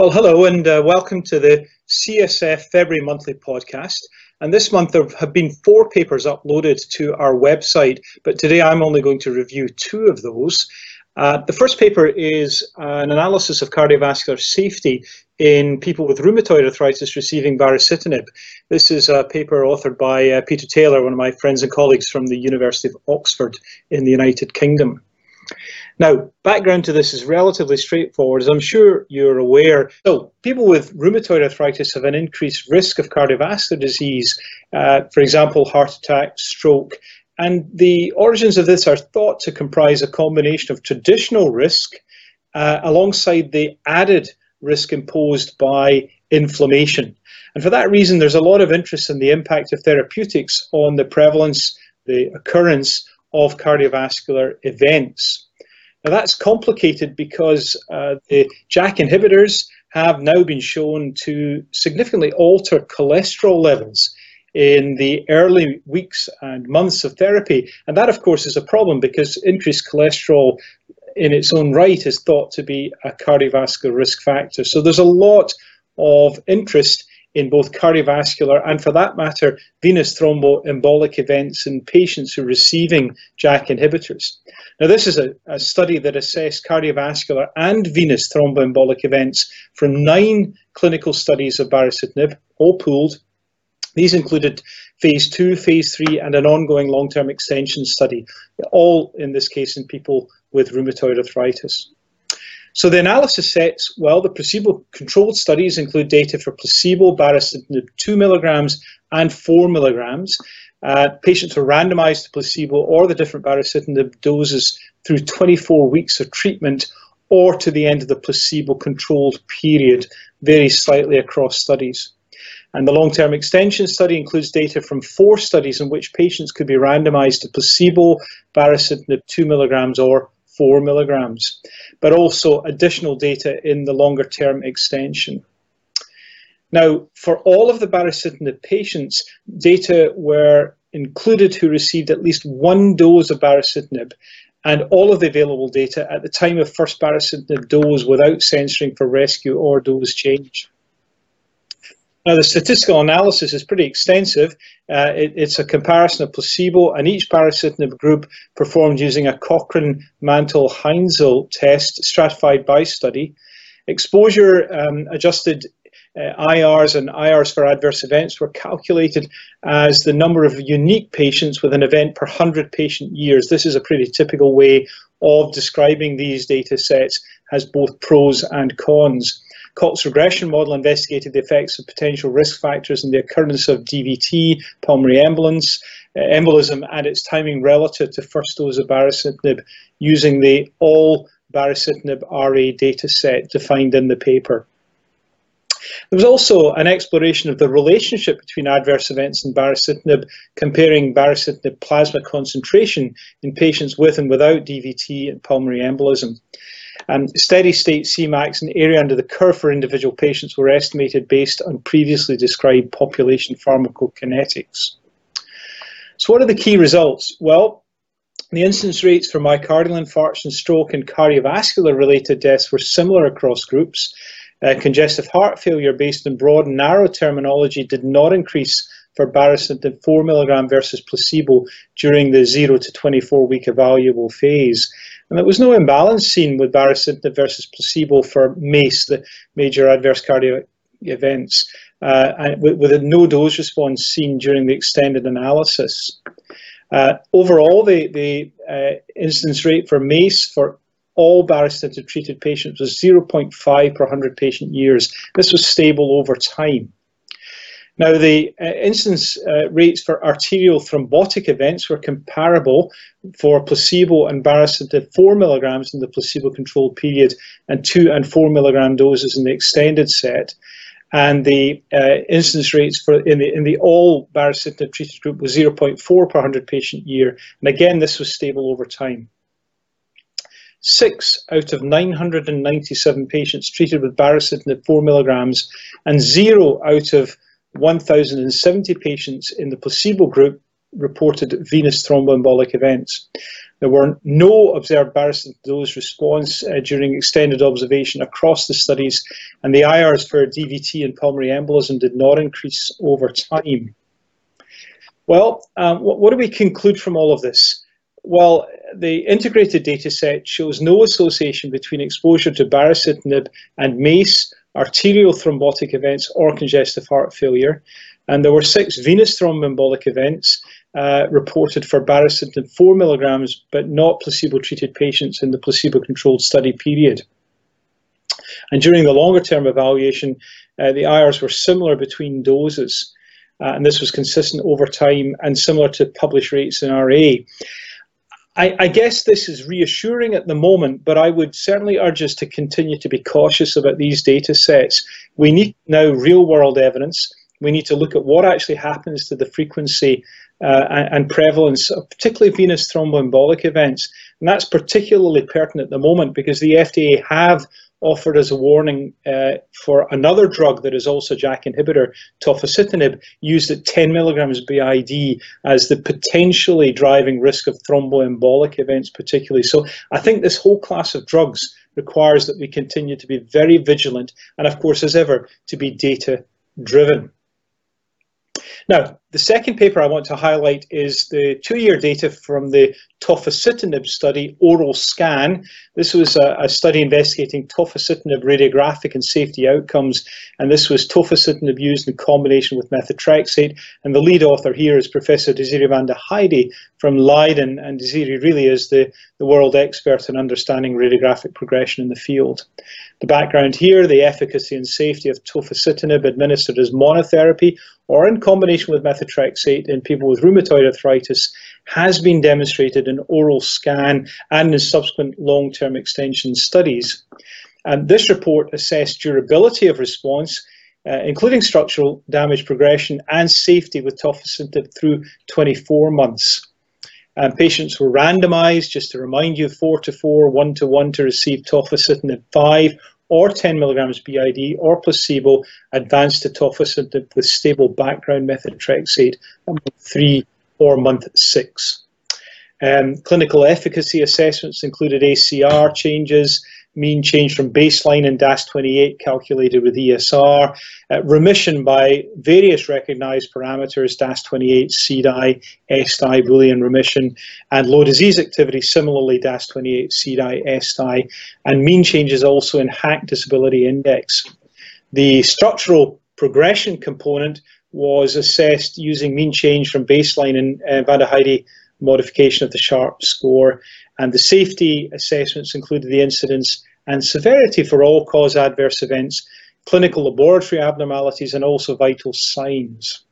Well, hello and uh, welcome to the CSF February monthly podcast. And this month there have been four papers uploaded to our website, but today I'm only going to review two of those. Uh, the first paper is an analysis of cardiovascular safety in people with rheumatoid arthritis receiving baricitinib. This is a paper authored by uh, Peter Taylor, one of my friends and colleagues from the University of Oxford in the United Kingdom. Now, background to this is relatively straightforward, as I'm sure you're aware. So, people with rheumatoid arthritis have an increased risk of cardiovascular disease, uh, for example, heart attack, stroke, and the origins of this are thought to comprise a combination of traditional risk uh, alongside the added risk imposed by inflammation. And for that reason, there's a lot of interest in the impact of therapeutics on the prevalence, the occurrence of cardiovascular events. Now that's complicated because uh, the JAK inhibitors have now been shown to significantly alter cholesterol levels in the early weeks and months of therapy. And that, of course, is a problem because increased cholesterol in its own right is thought to be a cardiovascular risk factor. So there's a lot of interest in both cardiovascular and, for that matter, venous thromboembolic events in patients who are receiving JAK inhibitors. Now, this is a, a study that assessed cardiovascular and venous thromboembolic events from nine clinical studies of baricitinib, all pooled. These included phase two, phase three, and an ongoing long-term extension study, all in this case in people with rheumatoid arthritis. So the analysis sets, well, the placebo-controlled studies include data for placebo, baricitinib 2 milligrams and 4 milligrams. Uh, patients were randomized to placebo or the different baricitinib doses through 24 weeks of treatment or to the end of the placebo-controlled period, varies slightly across studies. And the long-term extension study includes data from four studies in which patients could be randomized to placebo, baricitinib 2 milligrams or 4 milligrams, but also additional data in the longer term extension. Now, for all of the baricitinib patients, data were included who received at least one dose of baricitinib and all of the available data at the time of first baricitinib dose without censoring for rescue or dose change. Now, the statistical analysis is pretty extensive. Uh, it, it's a comparison of placebo, and each baricitinib group performed using a Cochran Mantel Haenszel test stratified by study. Exposure um, adjusted uh, IRs and IRs for adverse events were calculated as the number of unique patients with an event per 100 patient years. This is a pretty typical way of describing these data sets, has both pros and cons. Cox regression model investigated the effects of potential risk factors in the occurrence of DVT, pulmonary embolism, uh, embolism and its timing relative to first dose of baricitinib using the all baricitinib RA data set defined in the paper. There was also an exploration of the relationship between adverse events and baricitinib, comparing baricitinib plasma concentration in patients with and without DVT and pulmonary embolism. Um, steady state Cmax and area under the curve for individual patients were estimated based on previously described population pharmacokinetics. So what are the key results? Well, the incidence rates for myocardial infarction, stroke and cardiovascular related deaths were similar across groups. Uh, congestive heart failure based on broad and narrow terminology did not increase for baricitinib 4 milligram versus placebo during the 0 to 24 week evaluable phase. And there was no imbalance seen with baricitinib versus placebo for MACE, the major adverse cardiac events, uh, and with, with, a no dose response seen during the extended analysis. Uh, overall, the, the uh, incidence rate for MACE for all baricitinib treated patients was 0.5 per 100 patient years. This was stable over time. Now, the uh, incidence uh, rates for arterial thrombotic events were comparable for placebo and baricitinib 4 milligrams in the placebo-controlled period and 2 and 4 milligram doses in the extended set. And the uh, incidence rates for in the in the all baricitinib treated group was 0.4 per 100 patient year. And again, this was stable over time. Six out of 997 patients treated with baricitinib 4 milligrams and zero out of 1,070 patients in the placebo group reported venous thromboembolic events. There were no observed baricitinib dose response uh, during extended observation across the studies, and the IRs for DVT and pulmonary embolism did not increase over time. Well, um, what, what do we conclude from all of this? Well, the integrated data set shows no association between exposure to baricitinib and MACE, arterial thrombotic events, or congestive heart failure. And there were six venous thromboembolic events uh, reported for baricitinib 4 milligrams, but not placebo-treated patients in the placebo-controlled study period. And during the longer term evaluation, uh, the IRs were similar between doses. Uh, and this was consistent over time and similar to published rates in RA. I, I, guess this is reassuring at the moment, but I would certainly urge us to continue to be cautious about these data sets. We need now real world evidence. We need to look at what actually happens to the frequency uh, and, prevalence of particularly venous thromboembolic events. And that's particularly pertinent at the moment because the FDA have offered as a warning uh, for another drug that is also a JAK inhibitor, tofacitinib, used at 10 milligrams BID as the potentially driving risk of thromboembolic events particularly. So I think this whole class of drugs requires that we continue to be very vigilant and of course as ever to be data driven. Now, the second paper I want to highlight is the two-year data from the tofacitinib study, ORAL Scan. This was a, a, study investigating tofacitinib radiographic and safety outcomes, and this was tofacitinib used in combination with methotrexate. And the lead author here is Professor Desiree van der Heijde from Leiden, and Desiree really is the, the world expert in understanding radiographic progression in the field. The background here, the efficacy and safety of tofacitinib administered as monotherapy or in combination with methotrexate in people with rheumatoid arthritis has been demonstrated in ORAL Scan and in subsequent long-term extension studies. And this report assessed durability of response, uh, including structural damage progression and safety with tofacitinib through 24 months. And patients were randomized, just to remind you, 4 to 4, 1 to 1 to receive tofacitinib 5 or 10 milligrams BID or placebo advanced to tofacitinib with stable background methotrexate at month three or month six. Um, clinical efficacy assessments included ACR changes, mean change from baseline in DAS28 calculated with ESR, uh, remission by various recognized parameters, DAS28, CDAI, SDAI, Boolean remission, and low disease activity, similarly DAS28, CDAI, SDAI, and mean changes also in HAQ Disability Index. The structural progression component was assessed using mean change from baseline in uh, Van modification of the SHARP score, and the safety assessments included the incidence and severity for all-cause adverse events, clinical laboratory abnormalities, and also vital signs.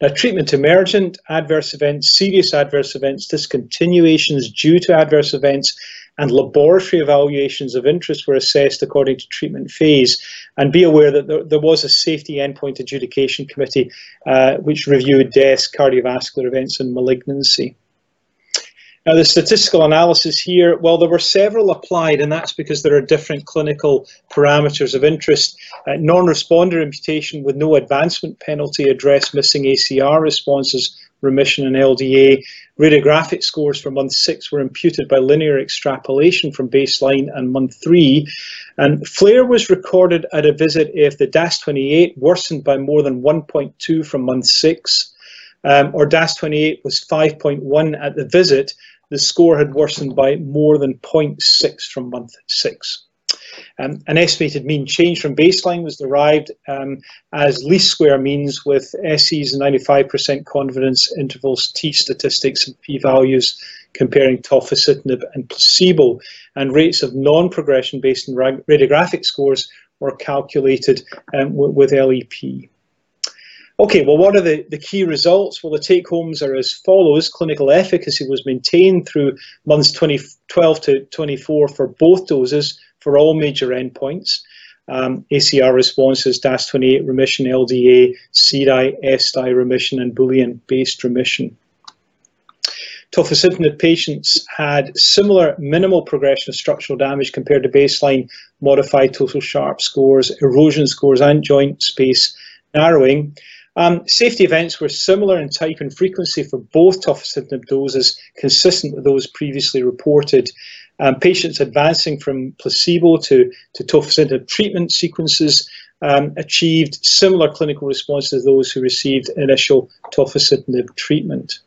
Now, treatment emergent adverse events, serious adverse events, discontinuations due to adverse events, and laboratory evaluations of interest were assessed according to treatment phase. And be aware that there, there was a safety endpoint adjudication committee uh, which reviewed deaths, cardiovascular events, and malignancy. Now, the statistical analysis here, well, there were several applied, and that's because there are different clinical parameters of interest. Uh, non-responder imputation with no advancement penalty addressed missing ACR responses, remission and LDA. Radiographic scores for month six were imputed by linear extrapolation from baseline and month three. And flare was recorded at a visit if the DAS28 worsened by more than 1.2 from month six, um, or DAS28 was 5.1 at the visit, the score had worsened by more than 0.6 from month six. Um, an estimated mean change from baseline was derived um, as least square means with SEs and 95% confidence intervals, T statistics and p-values comparing tofacitinib and placebo, and rates of non-progression based on radiographic scores were calculated um, with LEP. Okay, well, what are the, the key results? Well, the take homes are as follows. Clinical efficacy was maintained through months 20, 12 to 24 for both doses for all major endpoints. Um, ACR responses, DAS28 remission, LDA, CDAI, SDAI remission, and Boolean based remission. Tofacitinib patients had similar minimal progression of structural damage compared to baseline modified total sharp scores, erosion scores, and joint space narrowing. Um, safety events were similar in type and frequency for both tofacitinib doses, consistent with those previously reported. Um, patients advancing from placebo to, to tofacitinib treatment sequences um, achieved similar clinical responses to those who received initial tofacitinib treatment.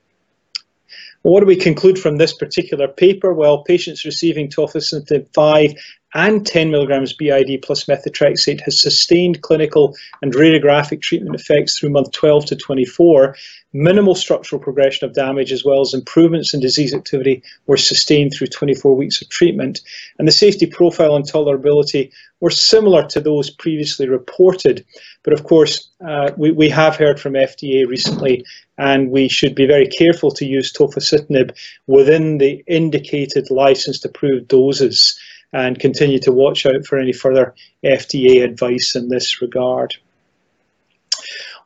What do we conclude from this particular paper? Well, patients receiving tofacitinib 5 and 10 milligrams BID plus methotrexate has sustained clinical and radiographic treatment effects through month 12 to 24. Minimal structural progression of damage as well as improvements in disease activity were sustained through 24 weeks of treatment. And the safety profile and tolerability were similar to those previously reported. But of course, uh, we, we have heard from FDA recently and we should be very careful to use tofacitinib within the indicated licensed approved doses and continue to watch out for any further FDA advice in this regard.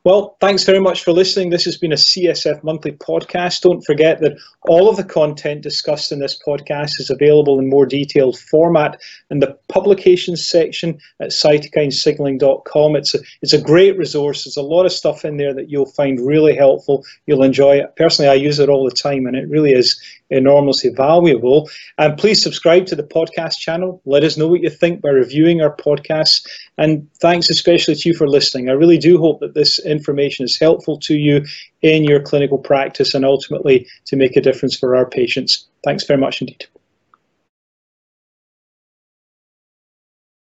Well, thanks very much for listening. This has been a CSF Monthly podcast. Don't forget that all of the content discussed in this podcast is available in more detailed format in the publications section at cytokinesignaling.com. It's a, it's a great resource. There's a lot of stuff in there that you'll find really helpful. You'll enjoy it. Personally, I use it all the time and it really is enormously valuable. And please subscribe to the podcast channel. Let us know what you think by reviewing our podcasts. And thanks especially to you for listening. I really do hope that this information is helpful to you in your clinical practice and ultimately to make a difference for our patients. Thanks very much indeed.